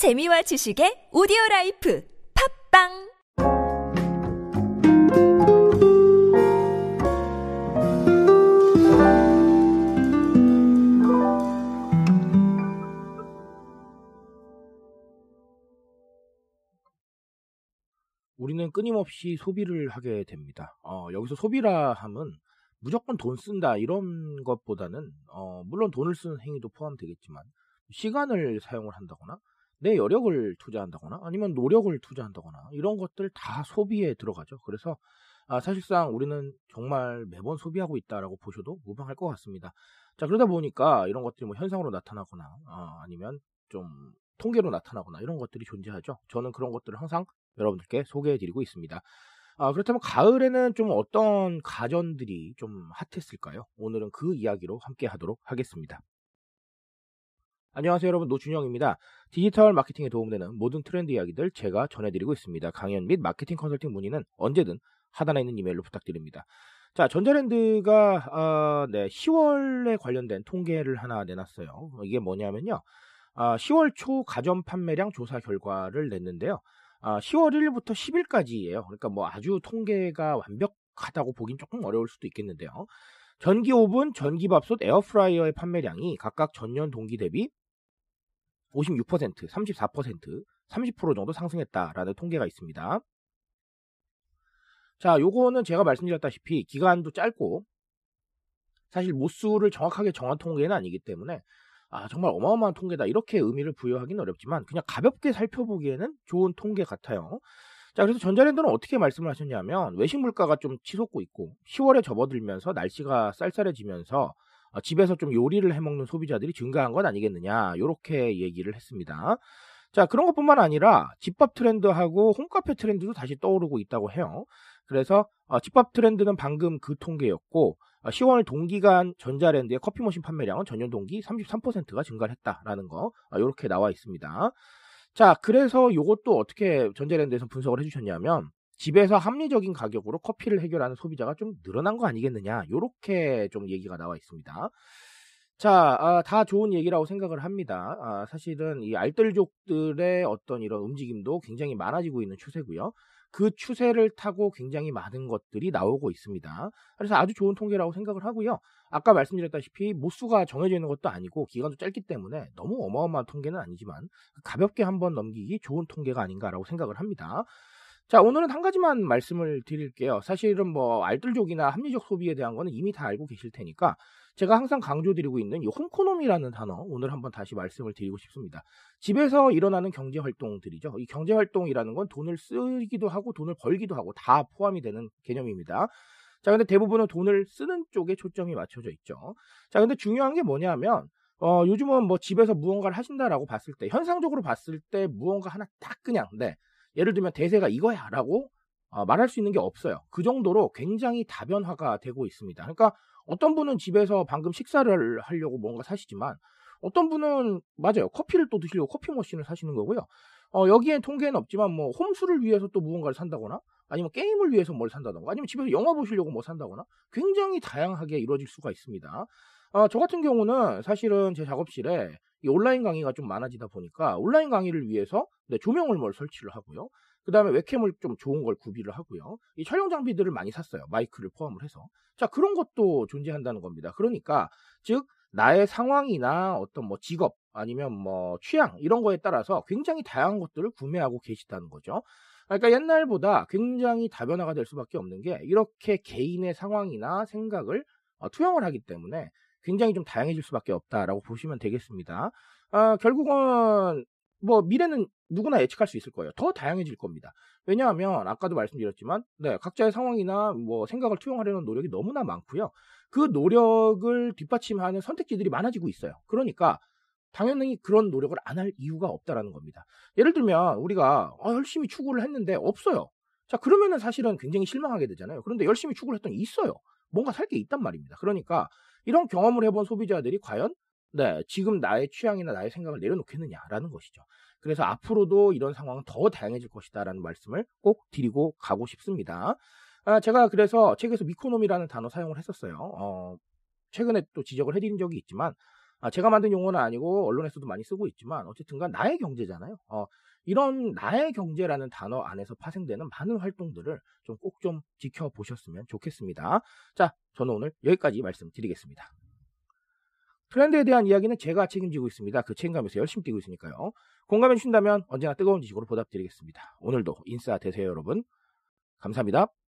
재미와 지식의 오디오 라이프 팟빵 우리는 끊임없이 소비를 하게 됩니다. 어, 여기서 소비라 함은 무조건 돈 쓴다 이런 것보다는 어, 물론 돈을 쓰는 행위도 포함되겠지만 시간을 사용을 한다거나 내 여력을 투자한다거나 아니면 노력을 투자한다거나 이런 것들 다 소비에 들어가죠. 그래서 아, 사실상 우리는 정말 매번 소비하고 있다라고 보셔도 무방할 것 같습니다. 자 그러다 보니까 이런 것들이 뭐 현상으로 나타나거나 아, 아니면 좀 통계로 나타나거나 이런 것들이 존재하죠. 저는 그런 것들을 항상 여러분들께 소개해드리고 있습니다. 아, 그렇다면 가을에는 좀 어떤 가전들이 좀 핫했을까요? 오늘은 그 이야기로 함께 하도록 하겠습니다. 안녕하세요 여러분 노준영입니다. 디지털 마케팅에 도움되는 모든 트렌드 이야기들 제가 전해드리고 있습니다. 강연 및 마케팅 컨설팅 문의는 언제든 하단에 있는 이메일로 부탁드립니다. 자 전자랜드가 어, 네, 10월에 관련된 통계를 하나 내놨어요. 이게 뭐냐면요. 아, 10월 초 가전 판매량 조사 결과를 냈는데요. 아, 10월 1일부터 10일까지예요. 그러니까 뭐 아주 통계가 완벽하다고 보긴 조금 어려울 수도 있겠는데요. 전기 오븐, 전기 밥솥, 에어프라이어의 판매량이 각각 전년 동기 대비 56%, 34%, 30% 정도 상승했다라는 통계가 있습니다. 자, 요거는 제가 말씀드렸다시피 기간도 짧고 사실 모수를 정확하게 정한 통계는 아니기 때문에 아, 정말 어마어마한 통계다. 이렇게 의미를 부여하기는 어렵지만 그냥 가볍게 살펴보기에는 좋은 통계 같아요. 자, 그래서 전자랜드는 어떻게 말씀을 하셨냐면 외식 물가가 좀 치솟고 있고 10월에 접어들면서 날씨가 쌀쌀해지면서 어, 집에서 좀 요리를 해먹는 소비자들이 증가한 건 아니겠느냐 이렇게 얘기를 했습니다. 자 그런 것뿐만 아니라 집밥 트렌드하고 홈카페 트렌드도 다시 떠오르고 있다고 해요. 그래서 어, 집밥 트렌드는 방금 그 통계였고 10월 어, 동기간 전자랜드의 커피 머신 판매량은 전년 동기 33%가 증가를 했다라는 거 이렇게 나와 있습니다. 자 그래서 이것도 어떻게 전자랜드에서 분석을 해주셨냐면 집에서 합리적인 가격으로 커피를 해결하는 소비자가 좀 늘어난 거 아니겠느냐 이렇게 좀 얘기가 나와 있습니다. 자, 아, 다 좋은 얘기라고 생각을 합니다. 아, 사실은 이 알뜰족들의 어떤 이런 움직임도 굉장히 많아지고 있는 추세고요. 그 추세를 타고 굉장히 많은 것들이 나오고 있습니다. 그래서 아주 좋은 통계라고 생각을 하고요. 아까 말씀드렸다시피 모수가 정해져 있는 것도 아니고 기간도 짧기 때문에 너무 어마어마한 통계는 아니지만 가볍게 한번 넘기기 좋은 통계가 아닌가라고 생각을 합니다. 자, 오늘은 한 가지만 말씀을 드릴게요. 사실은 뭐 알뜰족이나 합리적 소비에 대한 거는 이미 다 알고 계실 테니까 제가 항상 강조드리고 있는 이 홈코노미라는 단어 오늘 한번 다시 말씀을 드리고 싶습니다. 집에서 일어나는 경제 활동들이죠. 이 경제 활동이라는 건 돈을 쓰기도 하고 돈을 벌기도 하고 다 포함이 되는 개념입니다. 자, 근데 대부분은 돈을 쓰는 쪽에 초점이 맞춰져 있죠. 자, 근데 중요한 게 뭐냐면 어, 요즘은 뭐 집에서 무언가를 하신다라고 봤을 때 현상적으로 봤을 때 무언가 하나 딱 그냥 네. 예를 들면 대세가 이거야 라고 어, 말할 수 있는 게 없어요. 그 정도로 굉장히 다변화가 되고 있습니다. 그러니까 어떤 분은 집에서 방금 식사를 하려고 뭔가 사시지만 어떤 분은 맞아요. 커피를 또 드시려고 커피 머신을 사시는 거고요. 어, 여기엔 통계는 없지만 뭐 홈술을 위해서 또 무언가를 산다거나 아니면 게임을 위해서 뭘 산다던가 아니면 집에서 영화 보시려고 뭐 산다거나 굉장히 다양하게 이루어질 수가 있습니다. 어, 저 같은 경우는 사실은 제 작업실에 이 온라인 강의가 좀 많아지다 보니까 온라인 강의를 위해서 네, 조명을 뭘 설치를 하고요. 그 다음에 웹캠을 좀 좋은 걸 구비를 하고요. 이 촬영 장비들을 많이 샀어요. 마이크를 포함을 해서. 자, 그런 것도 존재한다는 겁니다. 그러니까, 즉, 나의 상황이나 어떤 뭐 직업 아니면 뭐 취향 이런 거에 따라서 굉장히 다양한 것들을 구매하고 계시다는 거죠. 그러니까 옛날보다 굉장히 다변화가 될 수밖에 없는 게 이렇게 개인의 상황이나 생각을 어, 투영을 하기 때문에 굉장히 좀 다양해질 수밖에 없다라고 보시면 되겠습니다. 아, 결국은 뭐 미래는 누구나 예측할 수 있을 거예요. 더 다양해질 겁니다. 왜냐하면 아까도 말씀드렸지만 네, 각자의 상황이나 뭐 생각을 투영하려는 노력이 너무나 많고요. 그 노력을 뒷받침하는 선택지들이 많아지고 있어요. 그러니까 당연히 그런 노력을 안 할 이유가 없다라는 겁니다. 예를 들면 우리가 어, 열심히 추구를 했는데 없어요. 자 그러면은 사실은 굉장히 실망하게 되잖아요. 그런데 열심히 추구를 했더니 있어요. 뭔가 살 게 있단 말입니다. 그러니까 이런 경험을 해본 소비자들이 과연 네, 지금 나의 취향이나 나의 생각을 내려놓겠느냐라는 것이죠. 그래서 앞으로도 이런 상황은 더 다양해질 것이다라는 말씀을 꼭 드리고 가고 싶습니다. 아, 제가 그래서 책에서 미코노미라는 단어 사용을 했었어요. 어, 최근에 또 지적을 해드린 적이 있지만 아, 제가 만든 용어는 아니고 언론에서도 많이 쓰고 있지만 어쨌든간 나의 경제잖아요. 어, 이런 나의 경제라는 단어 안에서 파생되는 많은 활동들을 좀꼭좀 지켜보셨으면 좋겠습니다. 자, 저는 오늘 여기까지 말씀드리겠습니다. 트렌드에 대한 이야기는 제가 책임지고 있습니다. 그 책임감에서 열심히 뛰고 있으니까요. 공감해 주신다면 언제나 뜨거운 지식으로 보답드리겠습니다. 오늘도 인싸 되세요, 여러분. 감사합니다.